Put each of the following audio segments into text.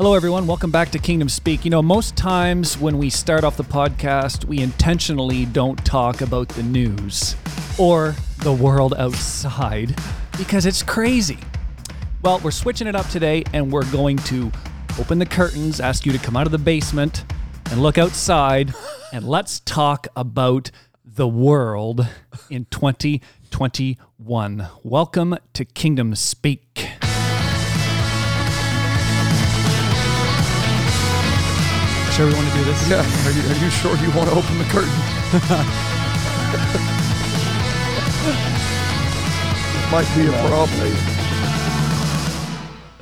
Hello, everyone. Welcome back to Kingdom Speak. You know, most times when we start off the podcast, we intentionally don't talk about the news or the world outside because it's crazy. Well, we're switching it up today and we're going to open the curtains, ask you to come out of the basement and look outside, and let's talk about the world in 2021. Welcome to Kingdom Speak. Sure, we want to do this? Yeah. Are you, are you sure you want to open the curtain? Might be a problem.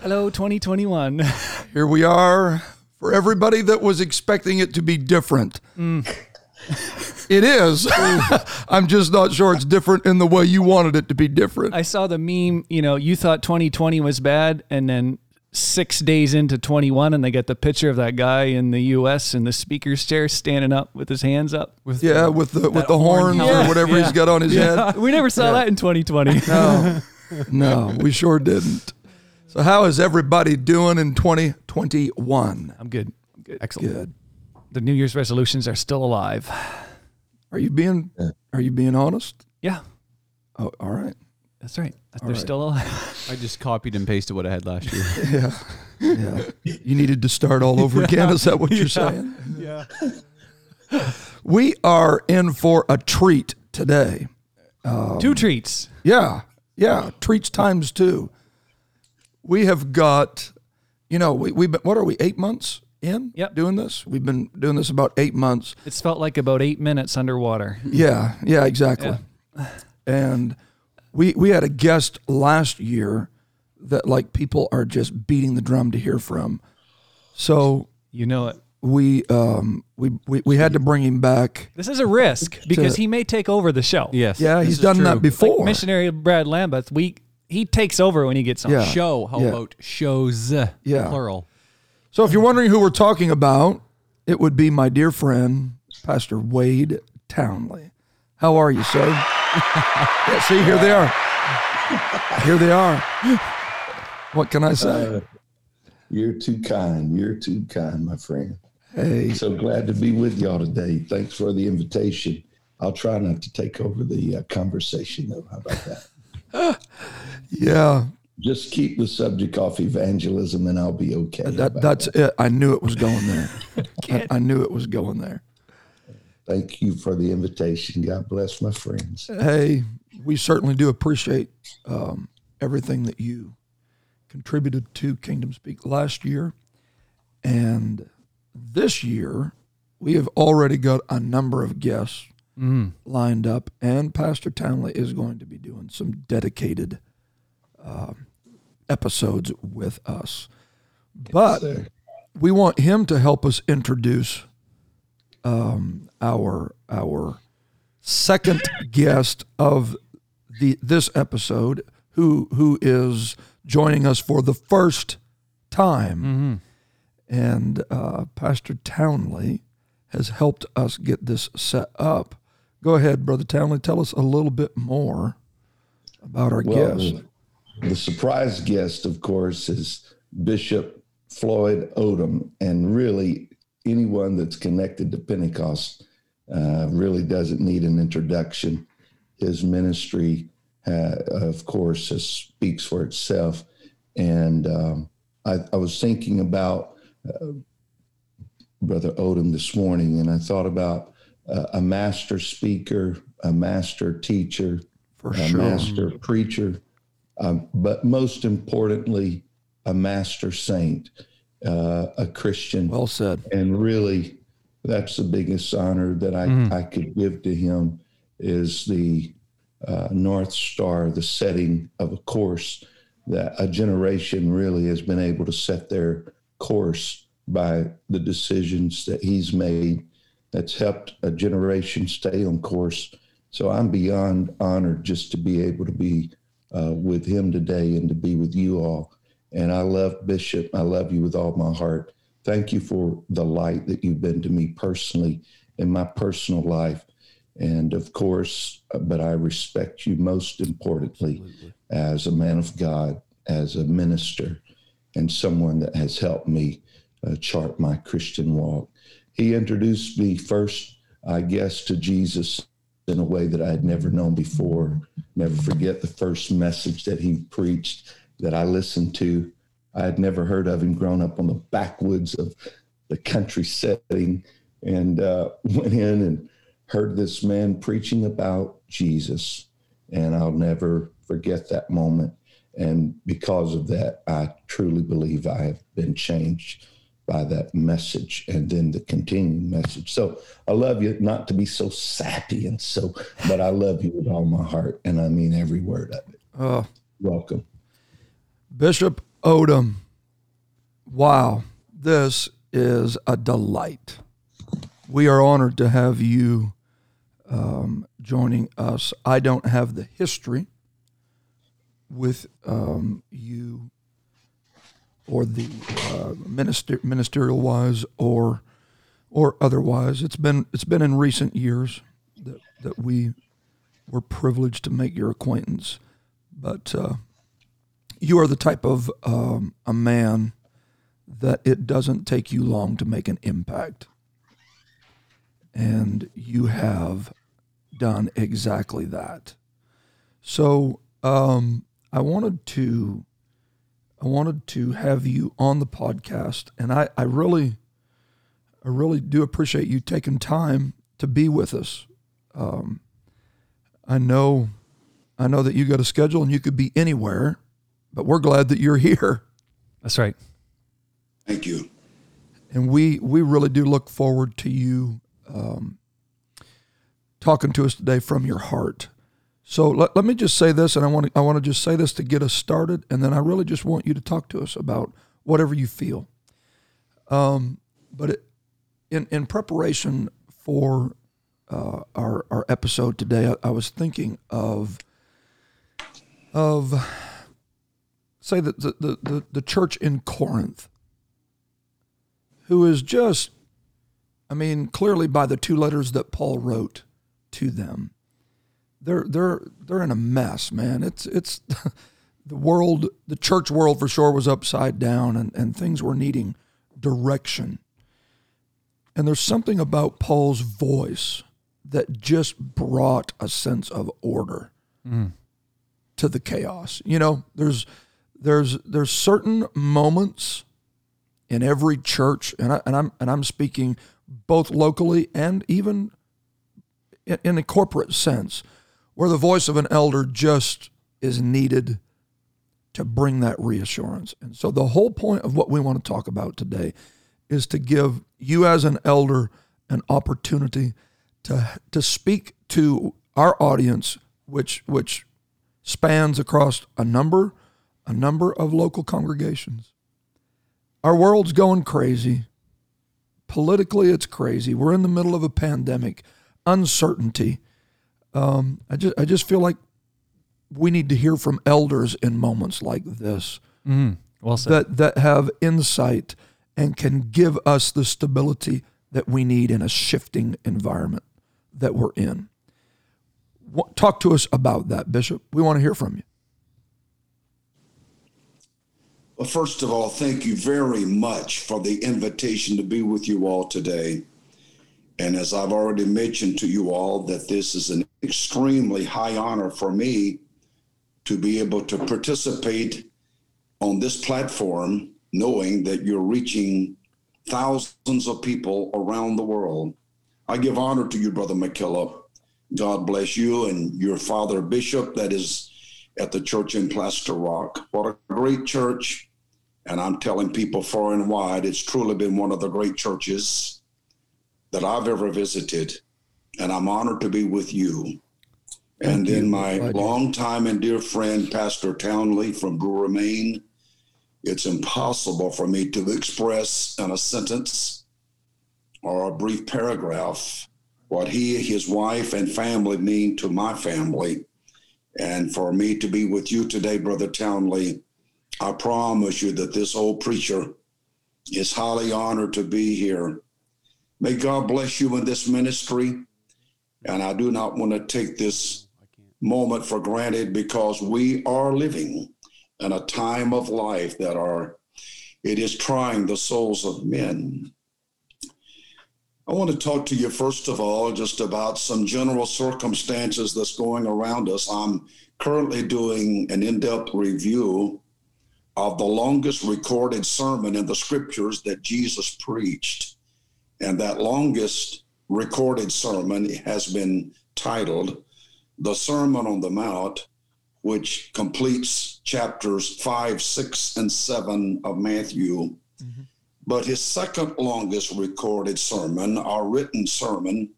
Hello, 2021. Here we are for everybody that was expecting it to be different. Mm. It is. I'm just not sure it's different in the way you wanted it to be different. I saw the meme, you know, you thought 2020 was bad, and then six days into 21, and they get the picture of that guy in the US in the speaker's chair standing up with his hands up. With yeah, with the with the horn horns or whatever Yeah. he's got on his head. We never saw that in 2020. No, no, we sure didn't. So, how is everybody doing in 2021? I'm good. I'm good. Excellent. Good. The New Year's resolutions are still alive. Are you being Are you being honest? Yeah, Oh, all right. That's right. They're right. still alive. I just copied and pasted what I had last year. Yeah, yeah. You needed to start all over again. Is that what you're saying? Yeah. We are in for a treat today. Um, two treats. Yeah, yeah. Treats times two. We have got, you know, we, we've been, what are we, eight months in Yep. doing this? We've been doing this about eight months. It's felt like about eight minutes underwater. Yeah, yeah, exactly. And we we had a guest last year that like people are just beating the drum to hear from. So You know it. we um we, we, we had to bring him back. This is a risk because he may take over the show. Yes. Yeah, this he's done true. that before. Missionary Brad Lambeth, we he takes over when he gets on. Yeah. Show. How Yeah. about shows? Yeah. Plural. So if you're wondering who we're talking about, it would be my dear friend, Pastor Wade Townley. How are you, sir? Yeah, see, here they are. Here they are. What can I say? Uh, you're too kind. You're too kind, my friend. hey, So glad to be with y'all today. Thanks for the invitation. I'll try not to take over the uh, conversation, though. How about that? yeah, Just keep the subject off evangelism, and I'll be okay. That, that's that? it. I knew it was going there. I, I knew it was going there. Thank you for the invitation. God bless my friends. Hey, we certainly do appreciate um, everything that you contributed to Kingdom Speak last year. And this year, we have already got a number of guests lined up, and Pastor Townley is going to be doing some dedicated uh, episodes with us. But sir. we want him to help us introduce um, our our second guest of the this episode, who who is joining us for the first time, and uh, Pastor Townley has helped us get this set up. Go ahead, Brother Townley. Tell us a little bit more about our Well, guest. the, the surprise guest, of course, is Bishop Floyd Odom. And really, anyone that's connected to Pentecost uh, really doesn't need an introduction. His ministry, uh, of course, speaks for itself. And um, I, I was thinking about uh, Brother Odom this morning, and I thought about uh, a master speaker, a master teacher, For a sure. master preacher, um, but most importantly, a master saint, uh, a Christian. Well said. and really, that's the biggest honor that I, Mm-hmm. I could give to him is the uh, North Star, the setting of a course that a generation really has been able to set their course by the decisions that he's made that's helped a generation stay on course. So I'm beyond honored just to be able to be uh, with him today and to be with you all. And I love Bishop. I love you with all my heart. Thank you for the light that you've been to me personally in my personal life. And of course, uh, but I respect you most importantly as a man of God, as a minister. and someone that has helped me uh, chart my Christian walk. He introduced me first, I guess, to Jesus in a way that I had never known before. Never forget the first message that he preached that I listened to. I had never heard of him growing up on the backwoods of the country setting and uh, went in and heard this man preaching about Jesus. And I'll never forget that moment. And because of that, I truly believe I have been changed by that message and then the continuing message. So I love you, not to be so sappy and so, but I love you with all my heart. And I mean every word of it. Oh, Welcome. Bishop Odom. Wow, this is a delight. We are honored to have you um, joining us. I don't have the history with um, you or the uh, minister, ministerial wise or or otherwise. It's been it's been in recent years that that we were privileged to make your acquaintance, but uh, you are the type of um, a man that it doesn't take you long to make an impact, and you have done exactly that. So um, I wanted to I wanted to have you on the podcast, and I, I really I really do appreciate you taking time to be with us. Um, I know I know that you got a schedule and you could be anywhere, but we're glad that you're here. That's right. Thank you. and we we really do look forward to you um, talking to us today from your heart. So let, let me just say this, and I want to I want to just say this to get us started, and then I really just want you to talk to us about whatever you feel. Um, but it, in in preparation for uh, our our episode today, I, I was thinking of of say that the, the, the, the church in Corinth who is just, I mean, clearly by the two letters that Paul wrote to them, they're they're they're in a mess, man. It's it's the world, the church world for sure was upside down, and and things were needing direction. And there's something about Paul's voice that just brought a sense of order mm. to the chaos. You know, there's there's there's certain moments in every church, and, I, and I'm and I'm speaking both locally and even in, a corporate sense, where the voice of an elder just is needed to bring that reassurance. And so the whole point of what we want to talk about today is to give you as an elder an opportunity to to speak to our audience, which which spans across a number a number of local congregations. Our world's going crazy. Politically, it's crazy. We're in the middle of a pandemic, uncertainty. Um, I just, I just feel like we need to hear from elders in moments like this Well said. that that have insight and can give us the stability that we need in a shifting environment that we're in. Talk to us about that, Bishop. We want to hear from you. Well, first of all, thank you very much for the invitation to be with you all today. And as I've already mentioned to you all, that this is an extremely high honor for me to be able to participate on this platform, knowing that you're reaching thousands of people around the world. I give honor to you, Brother McKillop. God bless you and your father, Bishop, that is at the church in Plaster Rock. What a great church. And I'm telling people far and wide, it's truly been one of the great churches that I've ever visited. And I'm honored to be with you. and you. then my Glad you- and dear friend, Pastor Townley from Brewer, Maine. It's impossible for me to express in a sentence or a brief paragraph what he, his wife, and family mean to my family. And for me to be with you today, Brother Townley, I promise you that this old preacher is highly honored to be here. May God bless you in this ministry. And I do not want to take this moment for granted because we are living in a time of life that are it is trying the souls of men. I want to talk to you first of all just about some general circumstances that's going around us. I'm currently doing an in-depth review of the longest recorded sermon in the scriptures that Jesus preached. And that longest recorded sermon has been titled The Sermon on the Mount, which completes chapters 5, 6, and 7 of Matthew. Mm-hmm. But his second longest recorded sermon, our written sermon,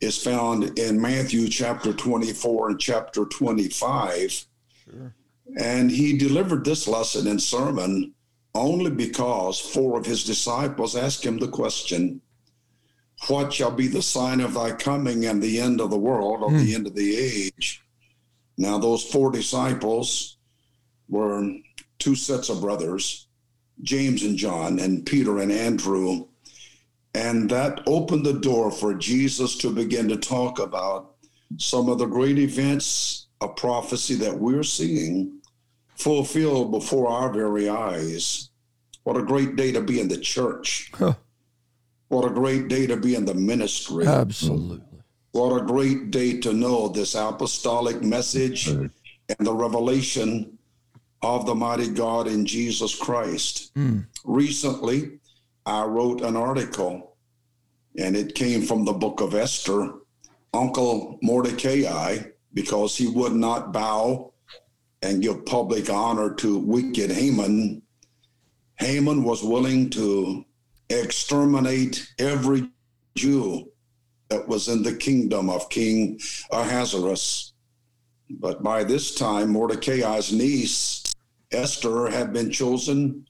is found in Matthew chapter 24 and chapter 25. Sure. And he delivered this lesson in sermon only because four of his disciples asked him the question, What shall be the sign of thy coming and the end of the world or mm. the end of the age? Now, those four disciples were two sets of brothers, James and John, and Peter and Andrew. And that opened the door for Jesus to begin to talk about some of the great events of prophecy that we're seeing fulfilled before our very eyes. What a great day to be in the church. Huh. What a great day to be in the ministry. Absolutely. What a great day to know this apostolic message and the revelation of the mighty God in Jesus Christ. Mm. Recently, I wrote an article, and it came from the book of Esther. Uncle Mordecai, because he would not bow and give public honor to wicked Haman, Haman was willing to exterminate every Jew that was in the kingdom of King Ahasuerus. But by this time, Mordecai's niece, Esther, had been chosen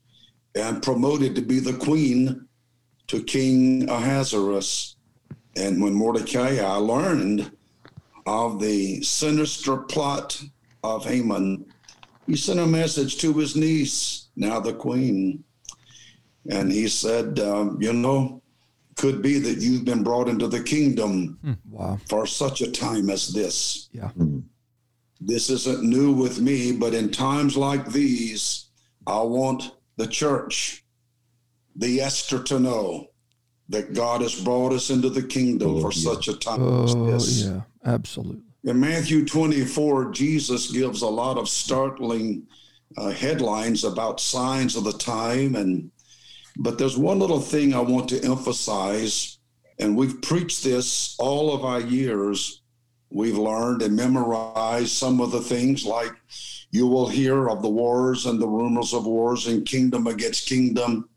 and promoted to be the queen to King Ahasuerus. And when Mordecai learned of the sinister plot of Haman, he sent a message to his niece, now the queen. And he said, um, You know, could be that you've been brought into the kingdom hmm. wow. for such a time as this. Yeah. Mm-hmm. This isn't new with me, but in times like these, I want the church, the Esther, to know that God has brought us into the kingdom oh, for yeah. such a time oh, as this. Yeah, absolutely. In Matthew 24, Jesus gives a lot of startling uh, headlines about signs of the time and but there's one little thing I want to emphasize, and we've preached this all of our years. We've learned and memorized some of the things like you will hear of the wars and the rumors of wars and kingdom against kingdom,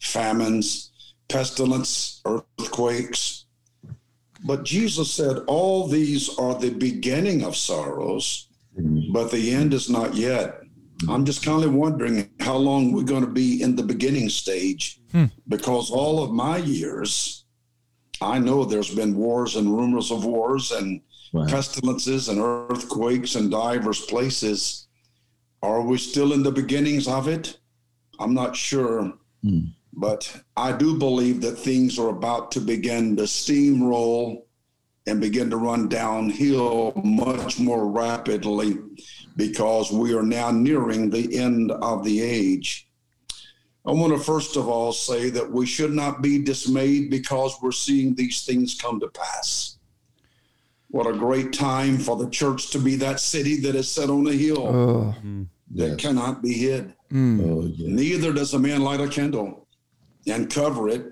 famines, pestilence, earthquakes. But Jesus said, All these are the beginning of sorrows, but the end is not yet. I'm just kind of wondering how long we're going to be in the beginning stage hmm. because all of my years, I know there's been wars and rumors of wars and wow. pestilences and earthquakes in diverse places. Are we still in the beginnings of it? I'm not sure. Hmm. But I do believe that things are about to begin to steamroll and begin to run downhill much more rapidly because we are now nearing the end of the age. I want to first of all say that we should not be dismayed because we're seeing these things come to pass. What a great time for the church to be that city that is set on a hill oh, that yes. cannot be hid. Mm. Oh, yes. Neither does a man light a candle and cover it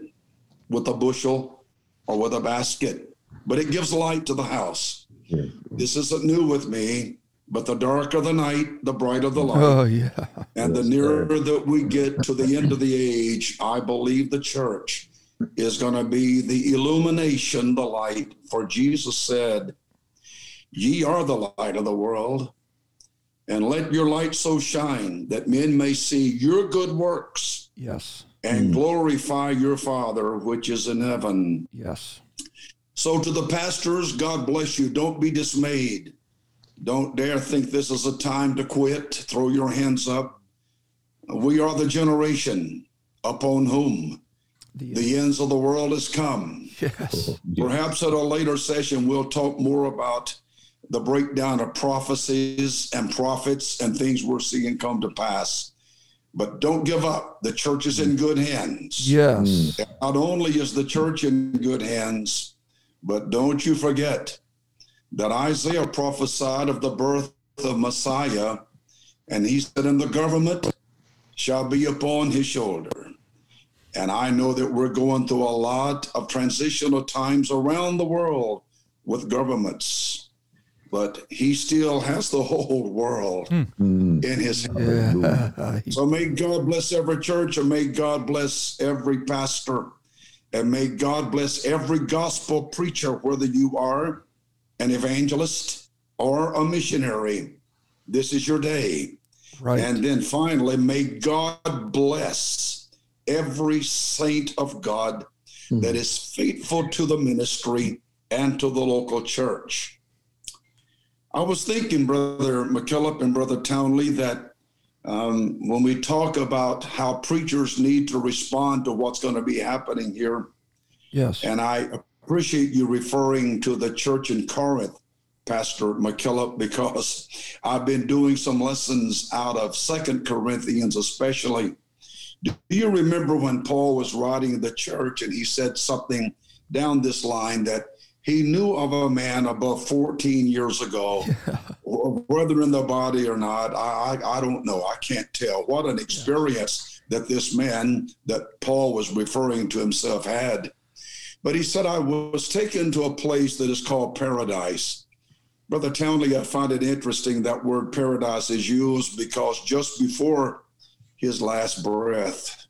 with a bushel or with a basket, but it gives light to the house. Yeah. This isn't new with me. But the darker the night, the brighter the light. Oh, yeah. And the nearer that we get to the end of the age, I believe the church is going to be the illumination, the light. For Jesus said, Ye are the light of the world, and let your light so shine that men may see your good works. Yes. And mm. glorify your Father which is in heaven. Yes. So to the pastors, God bless you. Don't be dismayed. Don't dare think this is a time to quit. Throw your hands up. We are the generation upon whom the, the ends of the world has come. Yes. Perhaps at a later session, we'll talk more about the breakdown of prophecies and prophets and things we're seeing come to pass. But don't give up. The church is in mm. good hands. Yes. Mm. Not only is the church in good hands, but don't you forget that Isaiah prophesied of the birth of Messiah, and he said, And the government shall be upon his shoulder. And I know that we're going through a lot of transitional times around the world with governments, but he still has the whole world hmm. Hmm. in his hand. Yeah. So may God bless every church and may God bless every pastor and may God bless every gospel preacher, whether you are an evangelist or a missionary. This is your day. Right. And then finally, may God bless every saint of God hmm. that is faithful to the ministry and to the local church. I was thinking, Brother McKillop and Brother Townley, that um, when we talk about how preachers need to respond to what's going to be happening here, yes. and I appreciate you referring to the church in Corinth, Pastor McKillop, because I've been doing some lessons out of Second Corinthians, especially. Do you remember when Paul was writing the church and he said something down this line that he knew of a man above 14 years ago, whether in the body or not, I, I, I don't know. I can't tell. What an experience that this man that Paul was referring to himself had. But he said, I was taken to a place that is called paradise. Brother Townley, I find it interesting that word paradise is used because just before his last breath,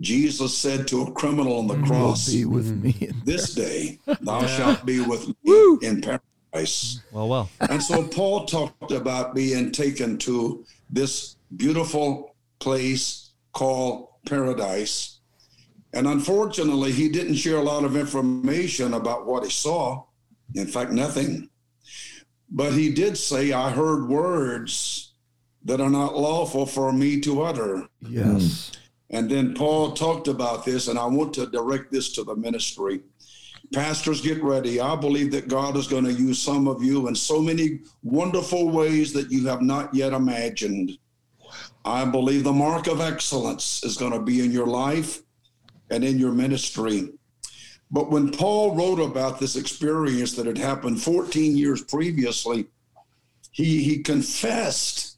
Jesus said to a criminal on the mm. cross, Be with me. Mm. This day thou shalt be with me in paradise. Well, well. And so Paul talked about being taken to this beautiful place called paradise. And unfortunately, he didn't share a lot of information about what he saw. In fact, nothing. But he did say, I heard words that are not lawful for me to utter. Yes. Mm. And then Paul talked about this, and I want to direct this to the ministry. Pastors, get ready. I believe that God is going to use some of you in so many wonderful ways that you have not yet imagined. I believe the mark of excellence is going to be in your life and in your ministry. But when Paul wrote about this experience that had happened 14 years previously, he, he confessed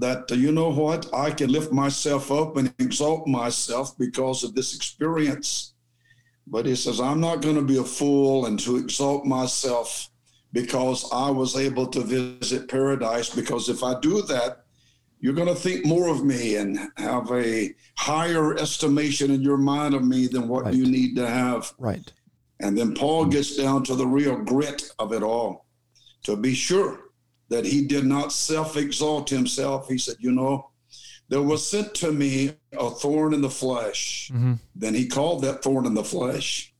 that, uh, you know what, I can lift myself up and exalt myself because of this experience. But he says, I'm not going to be a fool and to exalt myself because I was able to visit paradise. Because if I do that, you're going to think more of me and have a higher estimation in your mind of me than what Right. you need to have. Right. And then Paul gets down to the real grit of it all to be sure that he did not self exalt himself. He said, You know, there was sent to me a thorn in the flesh. Mm-hmm. Then he called that thorn in the flesh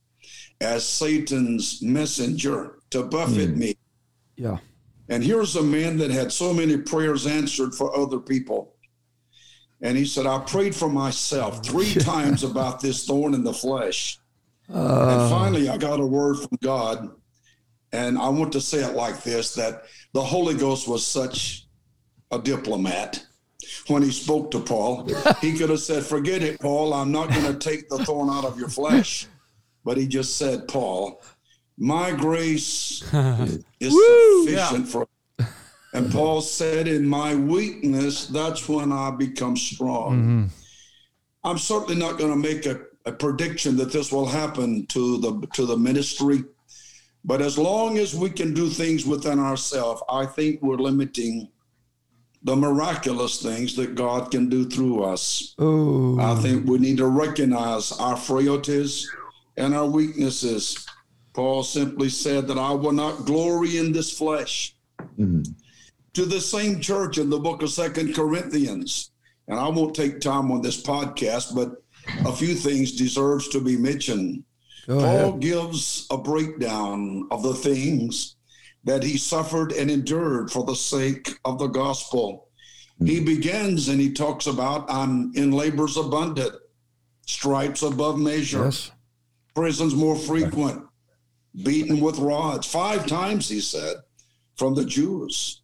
as Satan's messenger to buffet mm. me. Yeah. And here's a man that had so many prayers answered for other people. And he said, I prayed for myself oh, three times about this thorn in the flesh. Uh. and finally, I got a word from God. And I want to say it like this that the Holy Ghost was such a diplomat. When he spoke to Paul, he could have said, Forget it, Paul. I'm not going to take the thorn out of your flesh. But he just said, Paul, my grace is sufficient for and Paul said, In my weakness, that's when I become strong. Mm-hmm. I'm certainly not going to make a, a prediction that this will happen to the to the ministry. But as long as we can do things within ourselves, I think we're limiting the miraculous things that God can do through us. Oh. I think we need to recognize our frailties and our weaknesses. Paul simply said that I will not glory in this flesh. Mm-hmm. To the same church in the book of Second Corinthians, and I won't take time on this podcast, but a few things deserves to be mentioned. Go Paul ahead. gives a breakdown of the things that he suffered and endured for the sake of the gospel. Hmm. He begins and he talks about I'm in labors abundant, stripes above measure, Yes. prisons more frequent, beaten with rods. Five times, he said, from the Jews.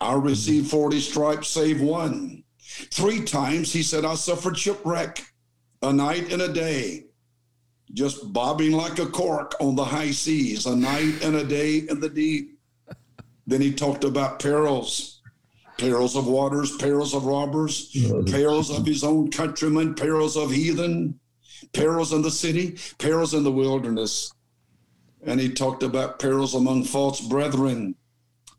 I hmm. received 40 stripes, save one. Three times he said, I suffered shipwreck, a night and a day, just bobbing like a cork on the high seas, a night and a day in the deep. Then he talked about perils, perils of waters, perils of robbers, perils of his own countrymen, perils of heathen, perils in the city, perils in the wilderness. And he talked about perils among false brethren.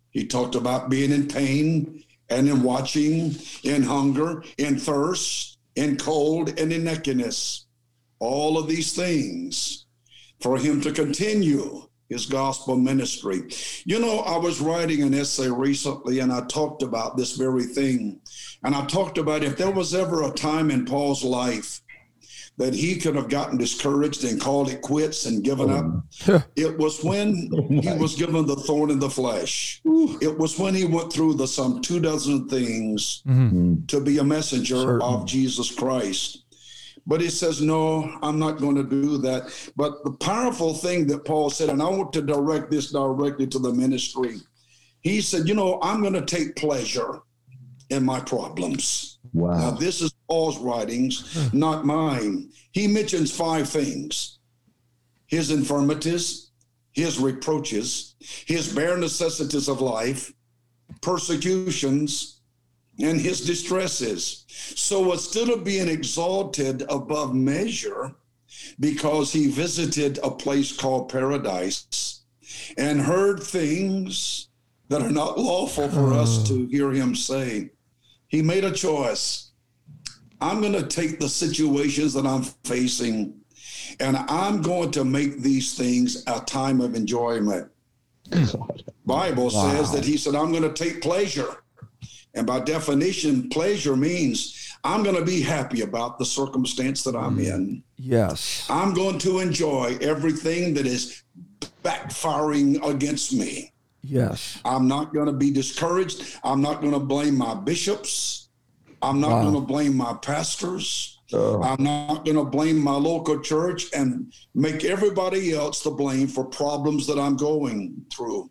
He talked about being in pain and in watching, in hunger, in thirst, in cold, and in nakedness. All of these things for him to continue his gospel ministry. You know, I was writing an essay recently and I talked about this very thing. And I talked about if there was ever a time in Paul's life that he could have gotten discouraged and called it quits and given up. Oh, it was when oh, he was given the thorn in the flesh. It was when he went through the some two dozen things mm-hmm. to be a messenger Certain. of Jesus Christ. But he says, No, I'm not going to do that. But the powerful thing that Paul said, and I want to direct this directly to the ministry. He said, You know, I'm going to take pleasure in my problems. Now, Wow. this is Paul's writings, hmm. not mine. He mentions five things his infirmities, his reproaches, his bare necessities of life, persecutions, and his distresses. So instead of being exalted above measure, because he visited a place called paradise and heard things that are not lawful for hmm. us to hear him say, he made a choice. I'm going to take the situations that I'm facing and I'm going to make these things a time of enjoyment. Bible says that he said, I'm going to take pleasure. And by definition, pleasure means I'm going to be happy about the circumstance that I'm in. Yes. I'm going to enjoy everything that is backfiring against me. Yes. I'm not going to be discouraged. I'm not going to blame my bishops. I'm not Wow. going to blame my pastors. Oh, I'm not going to blame my local church and make everybody else the blame for problems that I'm going through.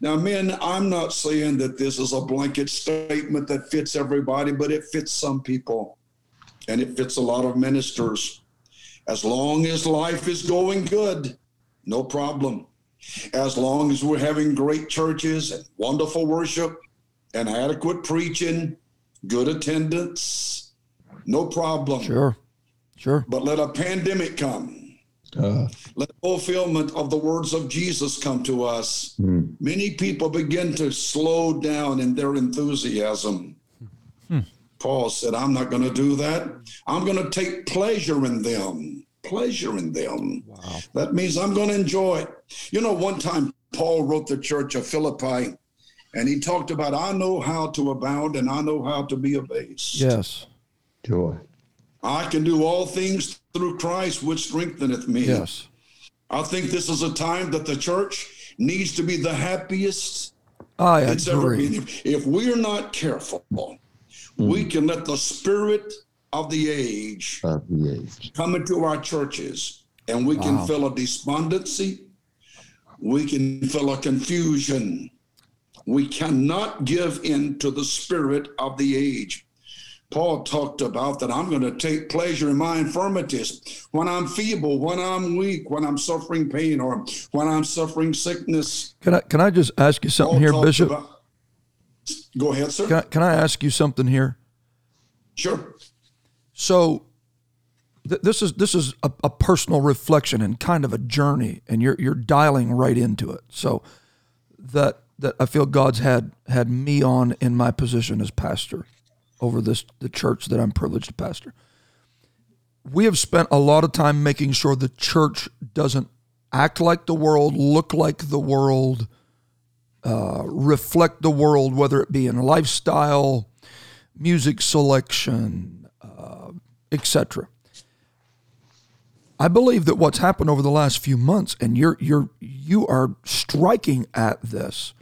Now, men, I'm not saying that this is a blanket statement that fits everybody, but it fits some people and it fits a lot of ministers. As long as life is going good, no problem. As long as we're having great churches and wonderful worship and adequate preaching, good attendance, no problem. Sure. Sure. But let a pandemic come. Uh, Let fulfillment of the words of Jesus come to us. Hmm. Many people begin to slow down in their enthusiasm. Paul said, I'm not going to do that. I'm going to take pleasure in them. Pleasure in them. Wow. That means I'm going to enjoy it. You know, one time Paul wrote the church of Philippi and he talked about, I know how to abound and I know how to be abased. Yes. joy. I can do all things through Christ, which strengtheneth me. Yes. I think this is a time that the church needs to be the happiest I it's ever been. If, if we're not careful, hmm. we can let the spirit of the age Of the age. come into our churches and we can Wow. feel a despondency. We can feel a confusion. We cannot give in to the spirit of the age. Paul talked about that I'm going to take pleasure in my infirmities when I'm feeble, when I'm weak, when I'm suffering pain, or when I'm suffering sickness. Can I can I just ask you something Paul here, Bishop? about- Go ahead, sir. Can I, can I ask you something here? Sure. So th- this is this is a, a personal reflection and kind of a journey, and you're you're dialing right into it. So that that I feel God's had had me on in my position as pastor over this the church that I'm privileged to pastor. We have spent a lot of time making sure the church doesn't act like the world, look like the world, uh, reflect the world, whether it be in lifestyle, music selection, uh, etc. I believe that what's happened over the last few months, and you're you're you are striking at this,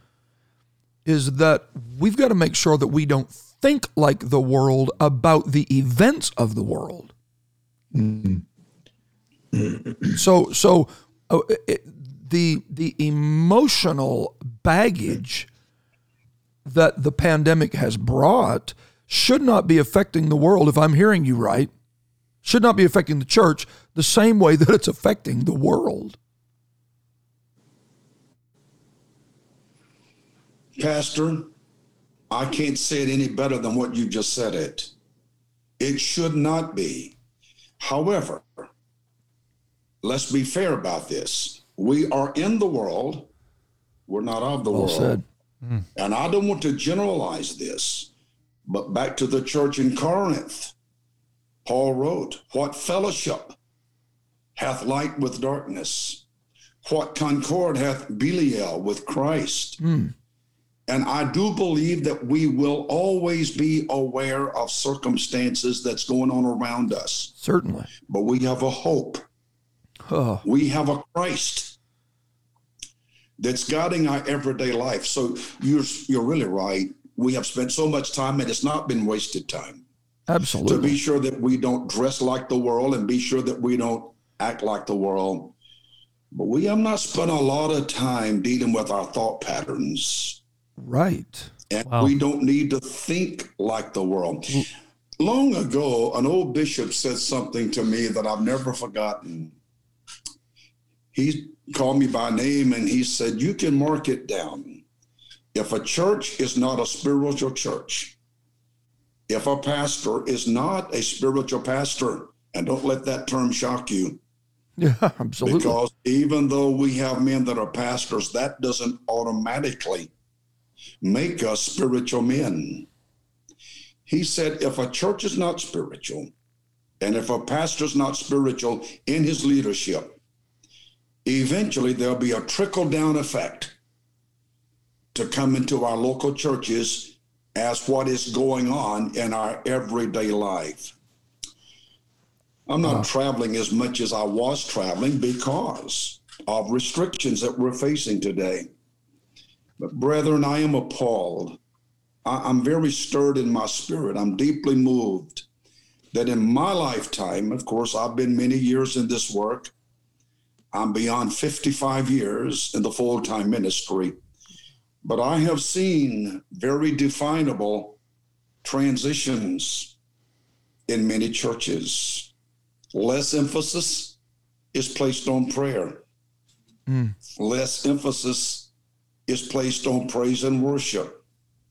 is that we've got to make sure that we don't think like the world about the events of the world. So so uh, it, the the emotional baggage that the pandemic has brought should not be affecting the world, if I'm hearing you right, should not be affecting the church the same way that it's affecting the world. Pastor, I can't say it any better than what you just said it. It should not be. However, let's be fair about this. We are in the world, we're not of the Well world. said. Hmm. And I don't want to generalize this, but back to the church in Corinth, Paul wrote, What fellowship hath light with darkness? What concord hath Belial with Christ? Hmm. And I do believe that we will always be aware of circumstances that's going on around us, Certainly. but we have a hope. Oh, We have a Christ that's guiding our everyday life. So you're you're really right. We have spent so much time, and it's not been wasted time. Absolutely. To be sure that we don't dress like the world, and be sure that we don't act like the world. But we have not spent a lot of time dealing with our thought patterns, right. and Wow. we don't need to think like the world. Long ago, an old bishop said something to me that I've never forgotten. He called me by name and he said, You can mark it down. If a church is not a spiritual church, if a pastor is not a spiritual pastor, and don't let that term shock you, Yeah, absolutely. because even though we have men that are pastors, that doesn't automatically make us spiritual men. He said, if a church is not spiritual, and if a pastor's not spiritual in his leadership, eventually there'll be a trickle down effect to come into our local churches as what is going on in our everyday life. I'm not traveling as much as I was traveling because of restrictions that we're facing today. But, brethren, I am appalled. I- I'm very stirred in my spirit. I'm deeply moved that in my lifetime, of course, I've been many years in this work. I'm beyond 55 years in the full time ministry. But I have seen very definable transitions in many churches. Less emphasis is placed on prayer. Hmm. Less emphasis is placed on praise and worship.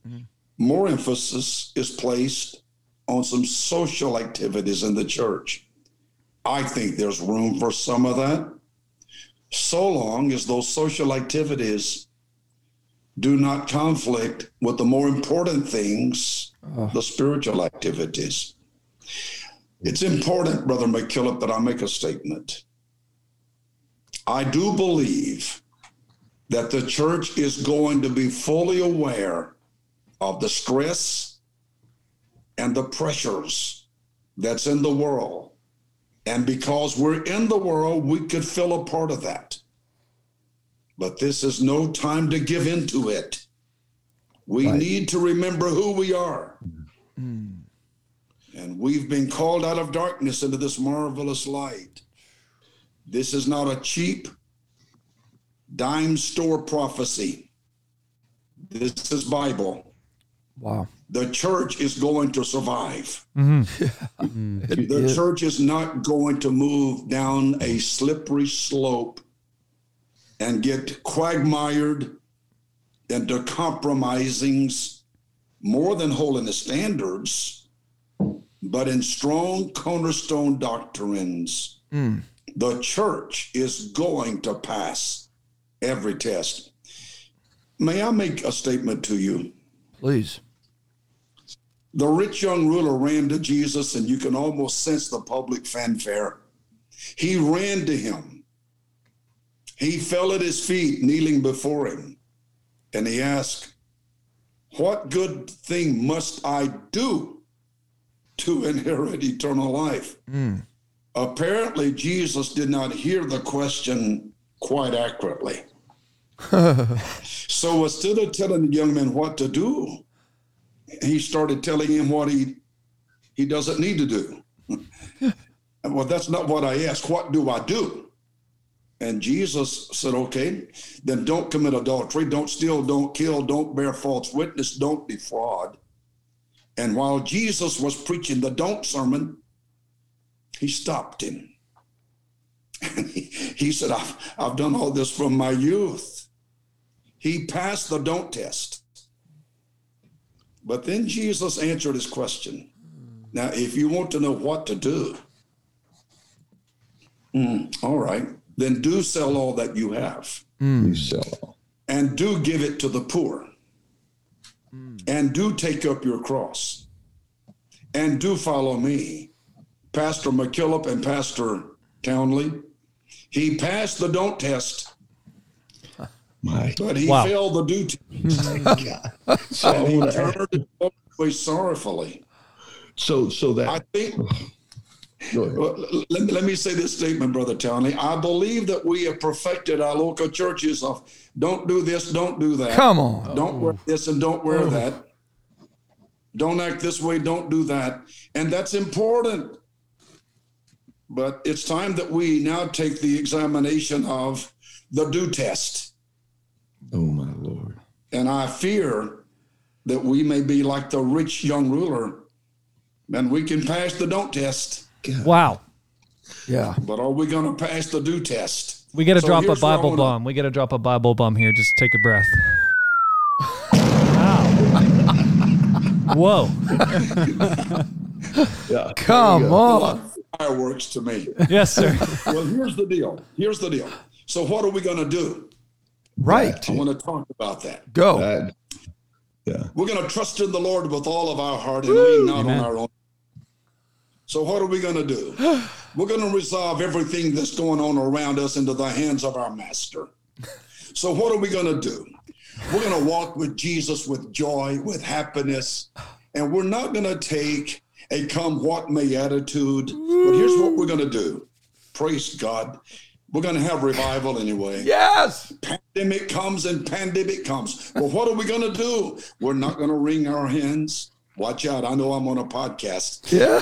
Mm-hmm. More emphasis is placed on some social activities in the church. I think there's room for some of that, so long as those social activities do not conflict with the more important things, uh. the spiritual activities. It's important, Brother McKillop, that I make a statement. I do believe that the church is going to be fully aware of the stress and the pressures that's in the world. And because we're in the world, we could feel a part of that. But this is no time to give into it. We Right. need to remember who we are. Mm. And we've been called out of darkness into this marvelous light. This is not a cheap dime store prophecy. This is Bible. Wow. The church is going to survive. Mm-hmm. It The is- church is not going to move down a slippery slope and get quagmired into compromisings more than holiness standards, but in strong cornerstone doctrines. Mm. The church is going to pass every test. May I make a statement to you? Please. The rich young ruler ran to Jesus, and you can almost sense the public fanfare. He ran to him. He fell at his feet, kneeling before him, and he asked, What good thing must I do to inherit eternal life? Hmm. Apparently, Jesus did not hear the question quite accurately. so instead of telling the young man what to do, he started telling him what he he doesn't need to do. well, that's not what I asked. What do I do? And Jesus said, Okay, then don't commit adultery, don't steal, don't kill, don't bear false witness, don't defraud, And while Jesus was preaching the don't sermon, he stopped him. He, said, I've, I've done all this from my youth. He passed the don't test. But then Jesus answered his question. Now, if you want to know what to do, mm, all right, then do sell all that you have You sell all. and do give it to the poor and do take up your cross and do follow me pastor mckillop and pastor townley he passed the don't test My but he Wow. failed the do test So, he wanna- turned away sorrowfully so, so that i think go ahead. well, let, let me say this statement, Brother Townley. I believe that we have perfected our local churches of don't do this, don't do that. Come on. Don't wear oh. this and don't wear oh. that. Don't act this way, don't do that. And that's important. But it's time that we now take the examination of the do test. Oh my Lord. And I fear that we may be like the rich young ruler and we can pass the don't test, Wow. Yeah. but are we going to pass the do test? We got to So drop a here's what I Bible wanna- bomb. We got to drop a Bible bomb here. Just take a breath. Wow. Whoa. Yeah. Come on. Fireworks to me. Yes, sir. well, here's the deal. Here's the deal. So, what are we going to do? Right. I want to talk about that. Go. That, yeah. We're going to trust in the Lord with all of our heart and lean not Amen. on our own. So, what are we going to do? We're going to resolve everything that's going on around us into the hands of our Master. So, what are we going to do? We're going to walk with Jesus with joy, with happiness, and we're not going to take a come what may attitude. But here's what we're going to do praise God. We're going to have revival anyway Yes. pandemic comes and pandemic comes. Well, what are we going to do? We're not going to wring our hands. Watch out. I know I'm on a podcast. Yeah.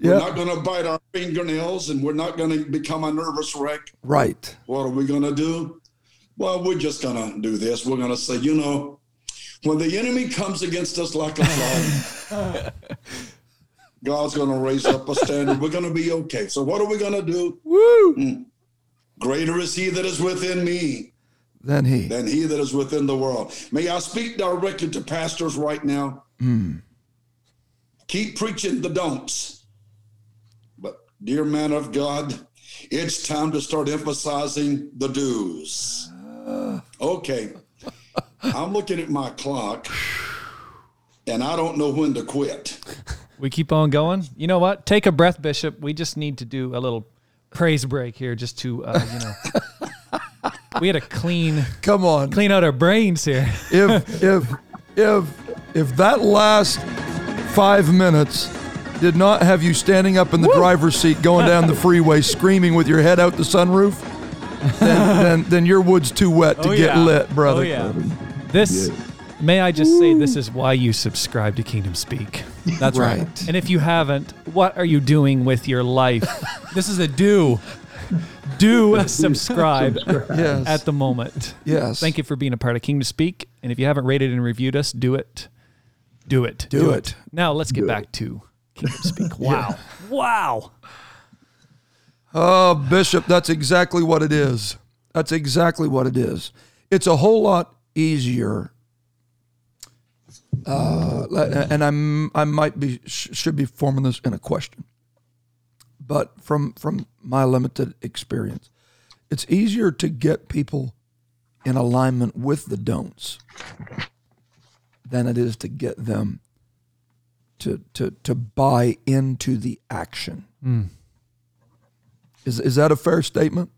We're not going to bite our fingernails and we're not going to become a nervous wreck. Right. What are we going to do? Well, we're just going to do this. We're going to say, you know, when the enemy comes against us like a flood, God's going to raise up a standard. We're going to be okay. So, what are we going to do? Woo. Mm. Greater is he that is within me Then he. than he that is within the world. May I speak directly to pastors right now? Hmm. Keep preaching the don'ts. But, dear man of God, it's time to start emphasizing the do's. Ah. Okay. I'm looking at my clock and I don't know when to quit. We keep on going. You know what? Take a breath, Bishop. We just need to do a little praise break here, just to uh, you know. we had to clean Come on. clean out our brains here. If if if if that last five minutes did not have you standing up in the driver's seat going down the freeway screaming with your head out the sunroof, then then, then your wood's too wet to Oh, get yeah. lit, brother. Oh yeah. This. May I just say this is why you subscribe to Kingdom Speak. That's right. Right. And if you haven't, what are you doing with your life? This is a do. Do subscribe Yes. at the moment. yes. Thank you for being a part of Kingdom Speak. And if you haven't rated and reviewed us, do it. Do it. Do it. Now let's get back to Kingdom Speak. Wow. Wow. Oh, Bishop, that's exactly what it is. That's exactly what it is. It's a whole lot easier. Uh, and I'm I might be sh- should be forming this in a question, but from from my limited experience, it's easier to get people in alignment with the don'ts than it is to get them to to to buy into the action. Is is that a fair statement?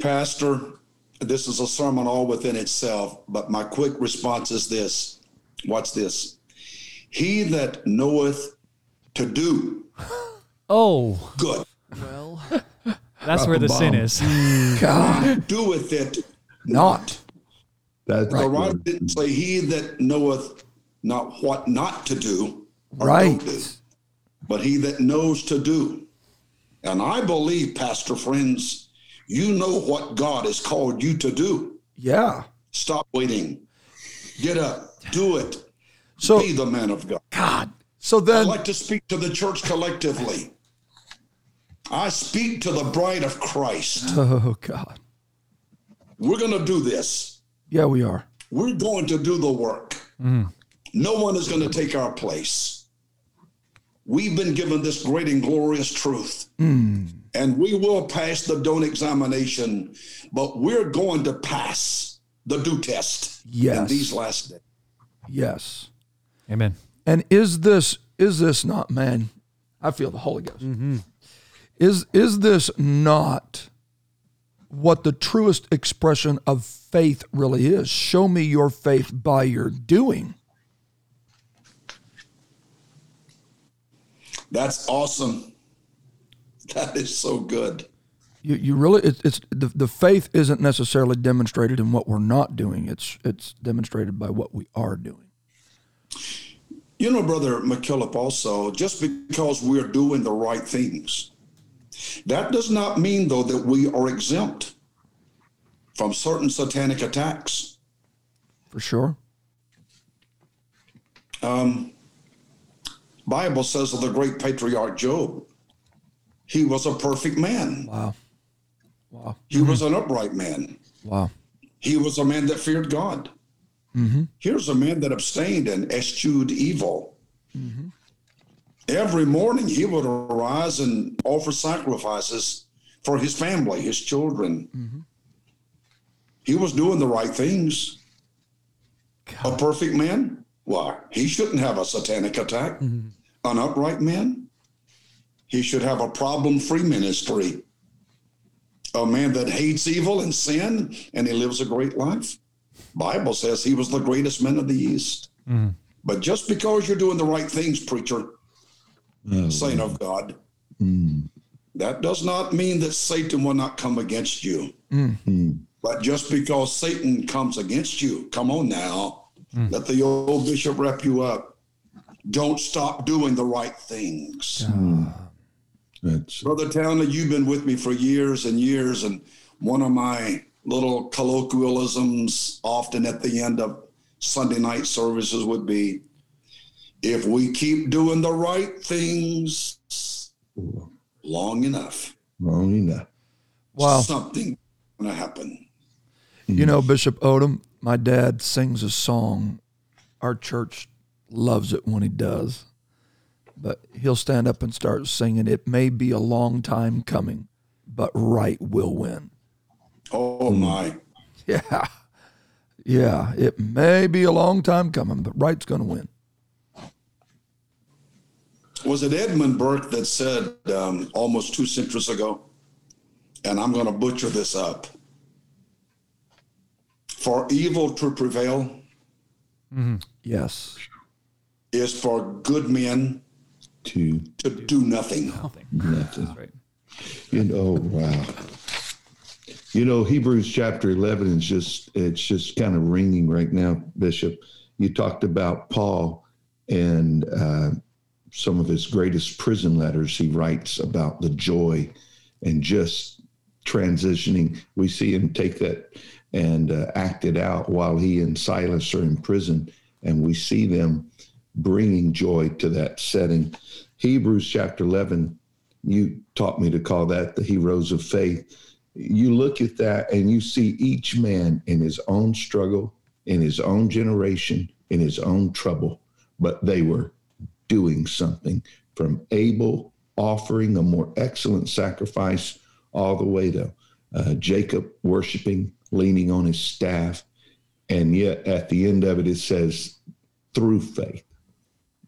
Pastor, this is a sermon all within itself, but my quick response is this. Watch this. He that knoweth to do Oh, good Well, that's where the sin is. Mm. God, doeth it not. That's The writer didn't say he that knoweth not what not to do Right. do, but he that knows to do. And I believe, Pastor friends, you know what God has called you to do. Yeah. Stop waiting. Get up. Do it. So be the man of God. God. So then I'd like to speak to the church collectively. I speak to the bride of Christ. oh God. We're going to do this. Yeah, we are. We're going to do the work. Mm. No one is going to take our place. We've been given this great and glorious truth. Hmm. And we will pass the don't examination, but we're going to pass the do test in these last days. Yes. Amen. And is this is this not man? I feel the Holy Ghost. Mm-hmm. Is is this not what the truest expression of faith really is? Show me your faith by your doing. That's awesome. That is so good. You, you really it's, it's the, the faith isn't necessarily demonstrated in what we're not doing. It's it's demonstrated by what we are doing. You know, Brother McKillop, also, just because we're doing the right things, that does not mean, though, that we are exempt from certain satanic attacks. For sure. Um, Bible says of the great patriarch Job, he was a perfect man. Wow. Wow. He mm-hmm. was an upright man. Wow. He was a man that feared God. Mm-hmm. Here's a man that abstained and eschewed evil. Mm-hmm. Every morning he would arise and offer sacrifices for his family, his children. He was doing the right things. A perfect man? Why? He shouldn't have a satanic attack. An upright man? He should have a problem free ministry. A man that hates evil and sin and he lives a great life. Bible says he was the greatest man of the East. Mm. But just because you're doing the right things, preacher, mm. saint of God, mm. that does not mean that Satan will not come against you. But just because Satan comes against you, come on now, let the old bishop wrap you up. Don't stop doing the right things. Hmm. That's Brother Townley, you've been with me for years and years, and one of my little colloquialisms often at the end of Sunday night services would be if we keep doing the right things long enough, wrong enough. Wow. something gonna happen. You know, Bishop Odom, my dad sings a song. Our church loves it when he does. But he'll stand up and start singing, It may be a long time coming, but right will win. Oh my. Yeah. Yeah. It may be a long time coming, but right's going to win. Was it Edmund Burke that said um, almost two centuries ago? And I'm going to butcher this up. For evil to prevail Yes. Is for good men To to do nothing. nothing. Right. You know, wow. You know, Hebrews chapter 11 is just, it's just kind of ringing right now, Bishop. You talked about Paul and uh, some of his greatest prison letters. He writes about the joy and just transitioning. We see him take that and uh, act it out while he and Silas are in prison, and we see them bringing joy to that setting. Hebrews chapter 11 you taught me to call that the heroes of faith. You look at that and you see each man in his own struggle, in his own generation, in his own trouble, but they were doing something from Abel offering a more excellent sacrifice all the way to uh, Jacob worshiping, leaning on his staff. And yet at the end of it, it says through faith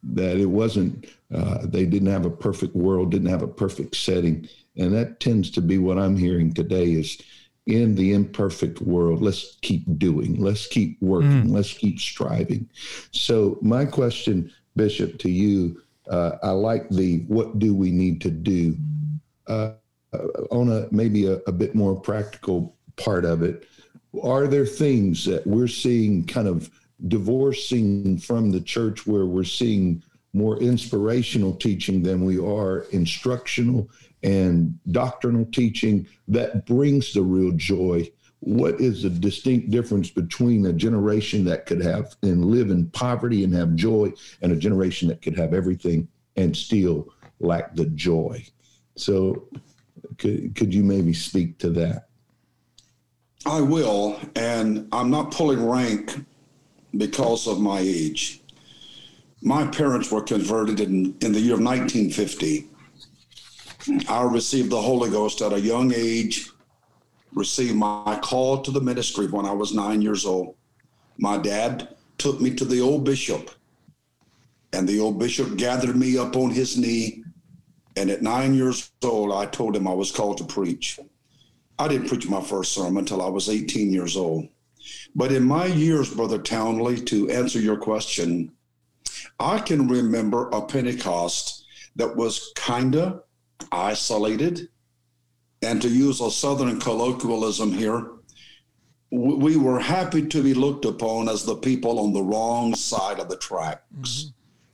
that it wasn't uh, they didn't have a perfect world didn't have a perfect setting. And that tends to be what i'm hearing today is in the imperfect world let's keep doing let's keep working let's keep striving. So my question bishop to you uh, i like the what do we need to do? Uh, on a maybe a, a bit more practical part of it are there things that we're seeing kind of divorcing from the church where we're seeing more inspirational teaching than we are instructional and doctrinal teaching that brings the real joy what is the distinct difference between a generation that could have and live in poverty and have joy and a generation that could have everything and still lack the joy? So, could, could you maybe speak to that? I will, and I'm not pulling rank because of my age. My parents were converted in, in the year of 1950. I received the Holy Ghost at a young age, received my call to the ministry when I was nine years old. My dad took me to the old bishop, and the old bishop gathered me up on his knee. And at nine years old, I told him I was called to preach. I didn't preach my first sermon until I was 18 years old. But in my years, Brother Townley, to answer your question, I can remember a Pentecost that was kind of isolated. And to use a Southern colloquialism here, we were happy to be looked upon as the people on the wrong side of the tracks. Mm-hmm.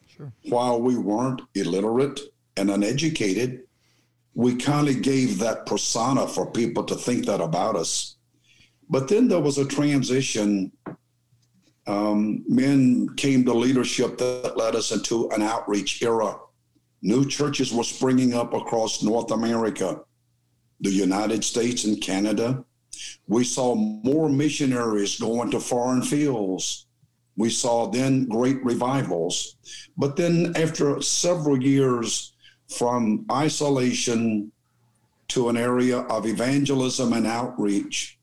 Sure. While we weren't illiterate and uneducated, we kind of gave that persona for people to think that about us. But then there was a transition. Um, men came to leadership that led us into an outreach era. New churches were springing up across North America, the United States, and Canada. We saw more missionaries going to foreign fields. We saw then great revivals. But then, after several years from isolation to an area of evangelism and outreach,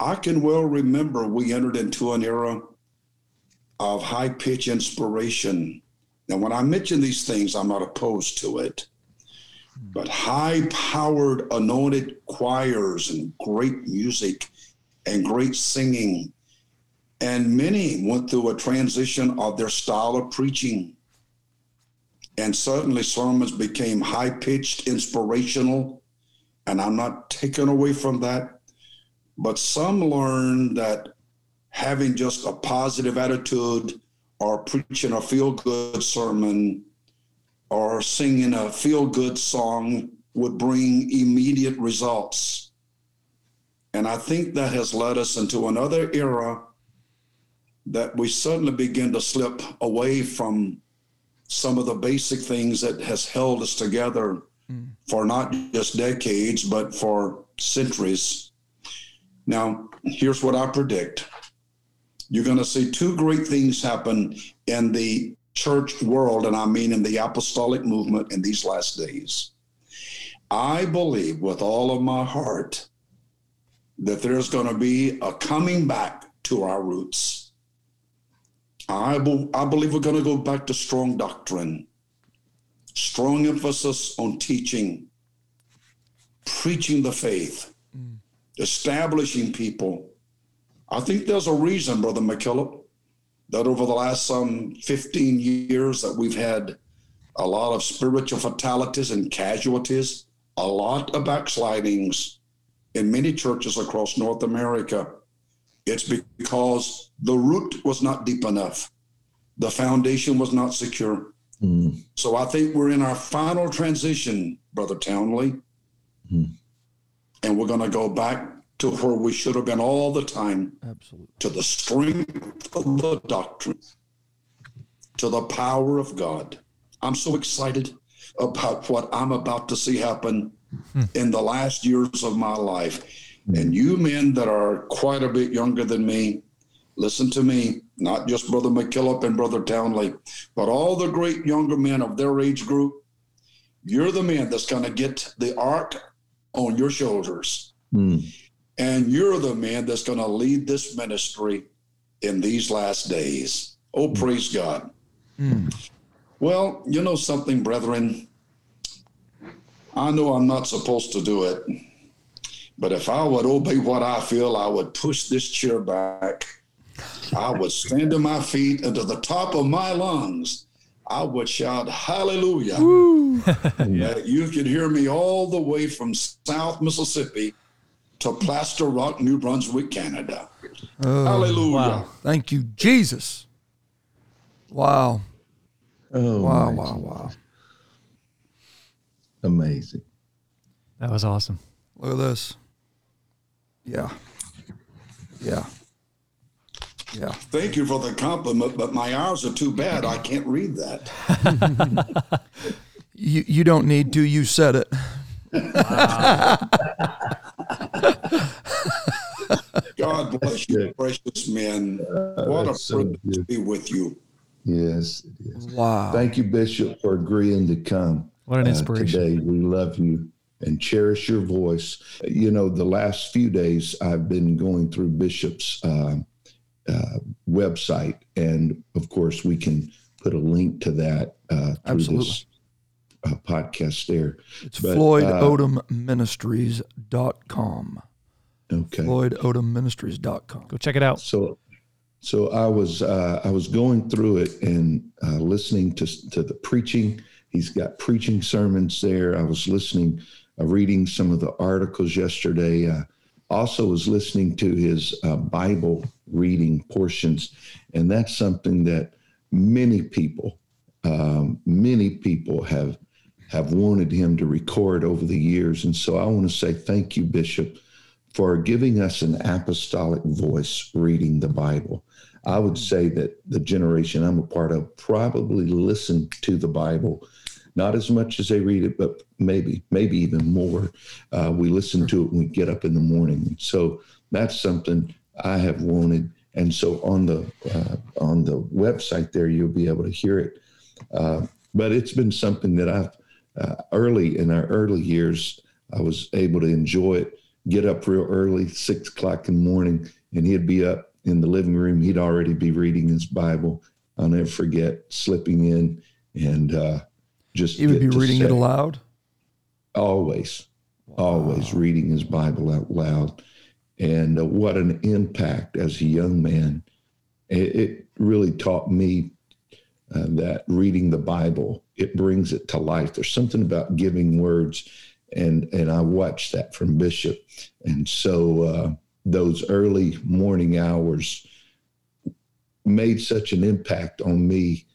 I can well remember we entered into an era of high pitch inspiration now, when I mention these things, I'm not opposed to it. But high powered, anointed choirs and great music and great singing. And many went through a transition of their style of preaching. And suddenly sermons became high pitched, inspirational. And I'm not taken away from that. But some learn that having just a positive attitude or preaching a feel good sermon or singing a feel good song would bring immediate results. And I think that has led us into another era that we suddenly begin to slip away from some of the basic things that has held us together mm. for not just decades, but for centuries. Now, here's what I predict you're going to see two great things happen in the church world, and I mean in the apostolic movement in these last days. I believe with all of my heart that there's going to be a coming back to our roots. I, be, I believe we're going to go back to strong doctrine, strong emphasis on teaching, preaching the faith. Establishing people I think there's a reason, Brother McKillop, that over the last some 15 years that we've had a lot of spiritual fatalities and casualties, a lot of backslidings in many churches across North America. It's because the root was not deep enough. The foundation was not secure. Mm. So I think we're in our final transition, Brother Townley. Mm. And we're going to go back to where we should have been all the time. Absolutely. To the strength of the doctrine, to the power of God. I'm so excited about what I'm about to see happen hmm. in the last years of my life. And you men that are quite a bit younger than me, listen to me, not just Brother McKillop and Brother Townley, but all the great younger men of their age group. You're the man that's going to get the ark on your shoulders. Mm. And you're the man that's going to lead this ministry in these last days. Oh, mm. praise God. Mm. Well, you know something, brethren? I know I'm not supposed to do it, but if I would obey what I feel, I would push this chair back. I would stand to my feet and to the top of my lungs. I would shout hallelujah. yeah. You could hear me all the way from South Mississippi to Plaster Rock, New Brunswick, Canada. Oh, Hallelujah. Wow. Thank you, Jesus. Wow. Oh, wow, wow, wow. Amazing. That was awesome. Look at this. Yeah. Yeah. Yeah. Thank you for the compliment, but my hours are too bad. I can't read that. You you don't need to. You said it. God bless you, precious men. What a that's so privilege to be with you. Yes, it is. Wow. Thank you, Bishop, for agreeing to come. What an uh, inspiration. today. We love you and cherish your voice. You know, the last few days I've been going through Bishop's uh, uh, website, and of course, we can put a link to that uh, through Absolutely. this uh, podcast there. It's But, FloydOdomMinistries.com. Okay. FloydOdomMinistries.com. Go check it out. So, so I was uh, I was going through it and uh, listening to to the preaching. He's got preaching sermons there. I was listening, uh, reading some of the articles yesterday. Uh, also, was listening to his uh, Bible reading portions, and that's something that many people, um, many people have have wanted him to record over the years. And so, I want to say thank you, Bishop for giving us an apostolic voice reading the Bible. I would say that the generation I'm a part of probably listen to the Bible, not as much as they read it, but maybe, maybe even more. Uh, we listen to it when we get up in the morning. So that's something I have wanted. And so on the uh, on the website there, you'll be able to hear it. Uh, but it's been something that I've uh, early in our early years, I was able to enjoy it get up real early, six o'clock in the morning, and he'd be up in the living room. He'd already be reading his Bible. I'll never forget slipping in and uh, just He would be reading it aloud. Always, always reading his Bible out loud, and uh, what an impact as a young man. It, it really taught me uh, that reading the Bible it brings it to life. There's something about giving words, and and I watched that from Bishop, and so uh, those early morning hours made such an impact on me.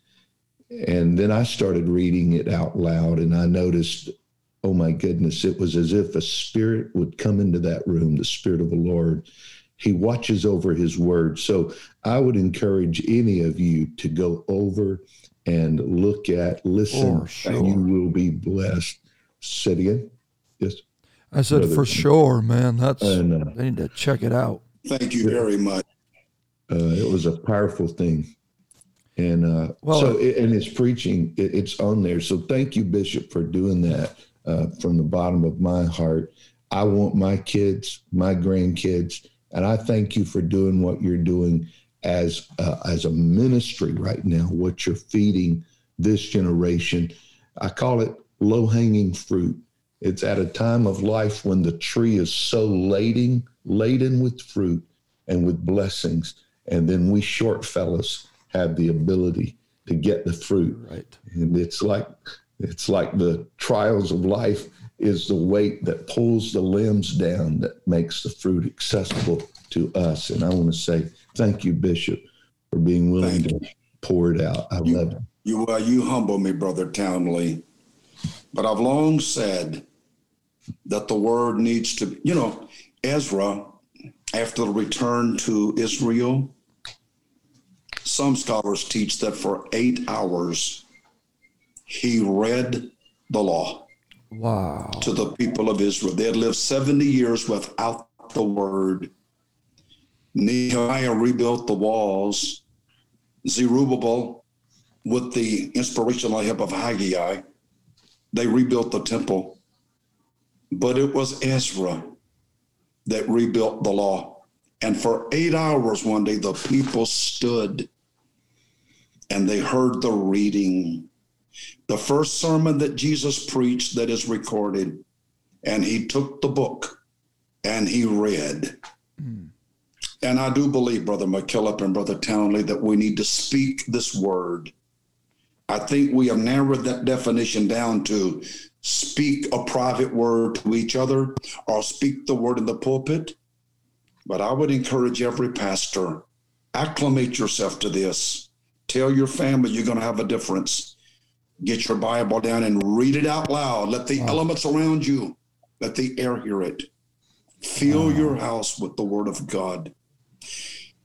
And then I started reading it out loud, and I noticed, oh my goodness, it was as if a spirit would come into that room, the Spirit of the Lord. He watches over His word. So I would encourage any of you to go over and look at, listen, For sure. and you will be blessed. Say it again. Yes. I said, Brother- for sure, man. That's And uh, they need to check it out. Thank you very much. uh, it was a powerful thing. And uh, Well, so, it, and his preaching, it, it's on there. So, thank you, Bishop, for doing that uh, from the bottom of my heart. I want my kids, my grandkids, and I thank you for doing what you're doing as uh, as a ministry right now. What you're feeding this generation, I call it low hanging fruit. It's at a time of life when the tree is so laden, laden with fruit and with blessings, and then we short fellows have the ability to get the fruit Right. and it's like it's like the trials of life is the weight that pulls the limbs down that makes the fruit accessible to us. And i want to say thank you bishop for being willing to pour it out. I You- love it. You uh, you humble me, brother Townley. But I've long said that the word needs to, you know, Ezra, after the return to Israel, some scholars teach that for eight hours he read the law Wow. to the people of Israel. They had lived 70 years without the word. Nehemiah rebuilt the walls. Zerubbabel, with the inspirational help of Haggai, they rebuilt the temple. But it was Ezra that rebuilt the law. And for eight hours one day, the people stood and they heard the reading. The first sermon that Jesus preached that is recorded, and he took the book and he read. Hmm. And I do believe, Brother McKillop and Brother Townley, that we need to speak this word. I think we have narrowed that definition down to speak a private word to each other or speak the word in the pulpit. But I would encourage every pastor, acclimate yourself to this. Tell your family you're going to have a difference. Get your Bible down and read it out loud. Let the elements around you, let the air hear it. Fill your house with the word of God.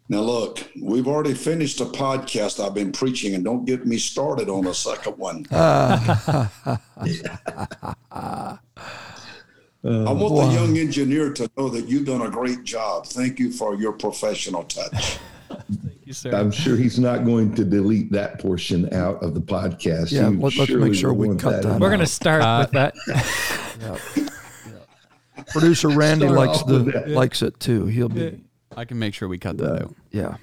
Now, look, we've already finished a podcast I've been preaching, and don't get me started on a second one. Ah. I want the young engineer to know that you've done a great job. Thank you for your professional touch. Thank you, sir. I'm sure he's not going to delete that portion out of the podcast. Yeah, He let- let's make sure we cut that in We're gonna start Uh, with that. Producer Randy Start likes the with likes it too. He'll be I can make sure we cut that out. yeah.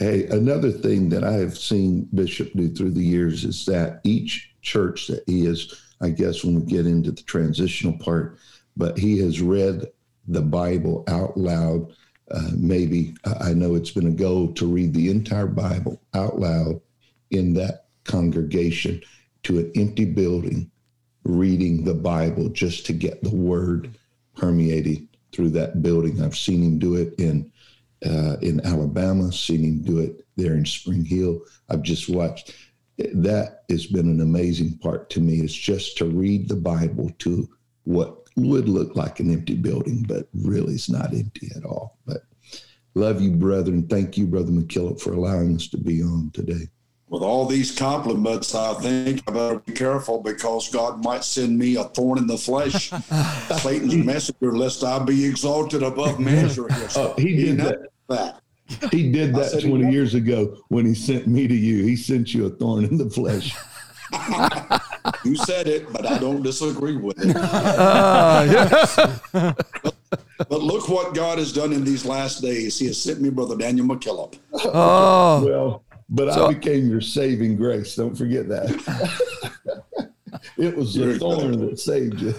Hey, another thing that I have seen Bishop do through the years is that each church that he is, I guess, when we get into the transitional part, but he has read the Bible out loud. Uh, maybe I know it's been a goal to read the entire Bible out loud in that congregation to an empty building, reading the Bible just to get the word permeating through that building. I've seen him do it in uh, in Alabama, seen him do it there in Spring Hill. I've just watched. That has been an amazing part to me. It's just to read the Bible to what would look like an empty building, but really it's not empty at all. But love you, brethren. Thank you, Brother McKillop, for allowing us to be on today. With all these compliments, I think I better be careful because God might send me a thorn in the flesh. Satan's messenger, lest I be exalted above measure. Oh, he did that. that. He did that said 20 years ago when he sent me to you. He sent you a thorn in the flesh. You said it, but I don't disagree with it. Uh, yes. But look what God has done in these last days. He has sent me Brother Daniel McKillop. Oh, Well, but So- I became your saving grace. Don't forget that. it was the You're thorn that saved you.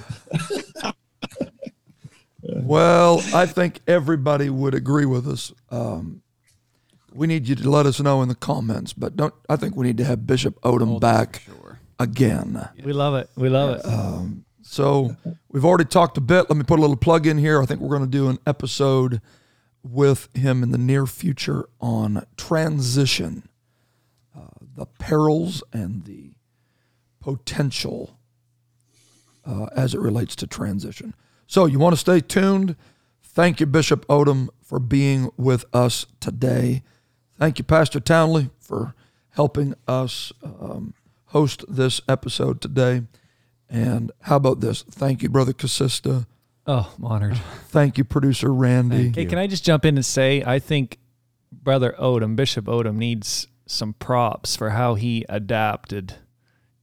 well, I think everybody would agree with us. Um, we need you to let us know in the comments, but don't. I think we need to have Bishop Odom back Sure. Again. We love it. We love it. So we've already talked a bit. Let me put a little plug in here. I think we're going to do an episode with him in the near future on transition, uh, the perils and the potential uh, as it relates to transition. So you want to stay tuned. Thank you, Bishop Odom, for being with us today. Thank you, Pastor Townley, for helping us um, host this episode today. And how about this? Thank you, Brother Casista. Oh, I'm honored. Thank you, Producer Randy. Hey, can I just jump in and say I think Brother Odom, Bishop Odom, needs some props for how he adapted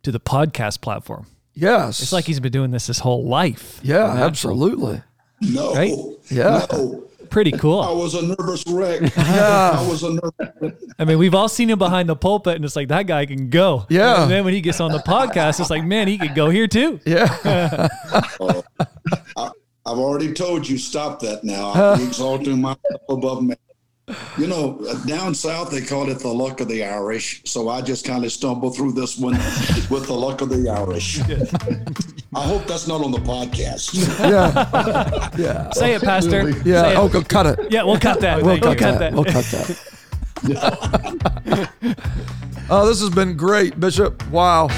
to the podcast platform. Yes. It's like he's been doing this his whole life. Yeah, absolutely. No. Right? Yeah. No. Pretty cool. I was a nervous wreck. I was a nervous I mean, we've all seen him behind the pulpit, and it's like that guy can go. Yeah. And then when he gets on the podcast, it's like, man, he could go here too. Yeah. Uh, I've already told you, stop that now. I'll be exalting myself above man. You know, uh, down south they call it the luck of the Irish. So I just kind of stumble through this one with the luck of the Irish. I hope that's not on the podcast. yeah. Yeah. Say it, Pastor. Say Yeah. it. Oh, go cut it. Yeah, we'll cut that. We'll We'll cut, cut that. that. We'll cut that. oh, this has been great, Bishop. Wow.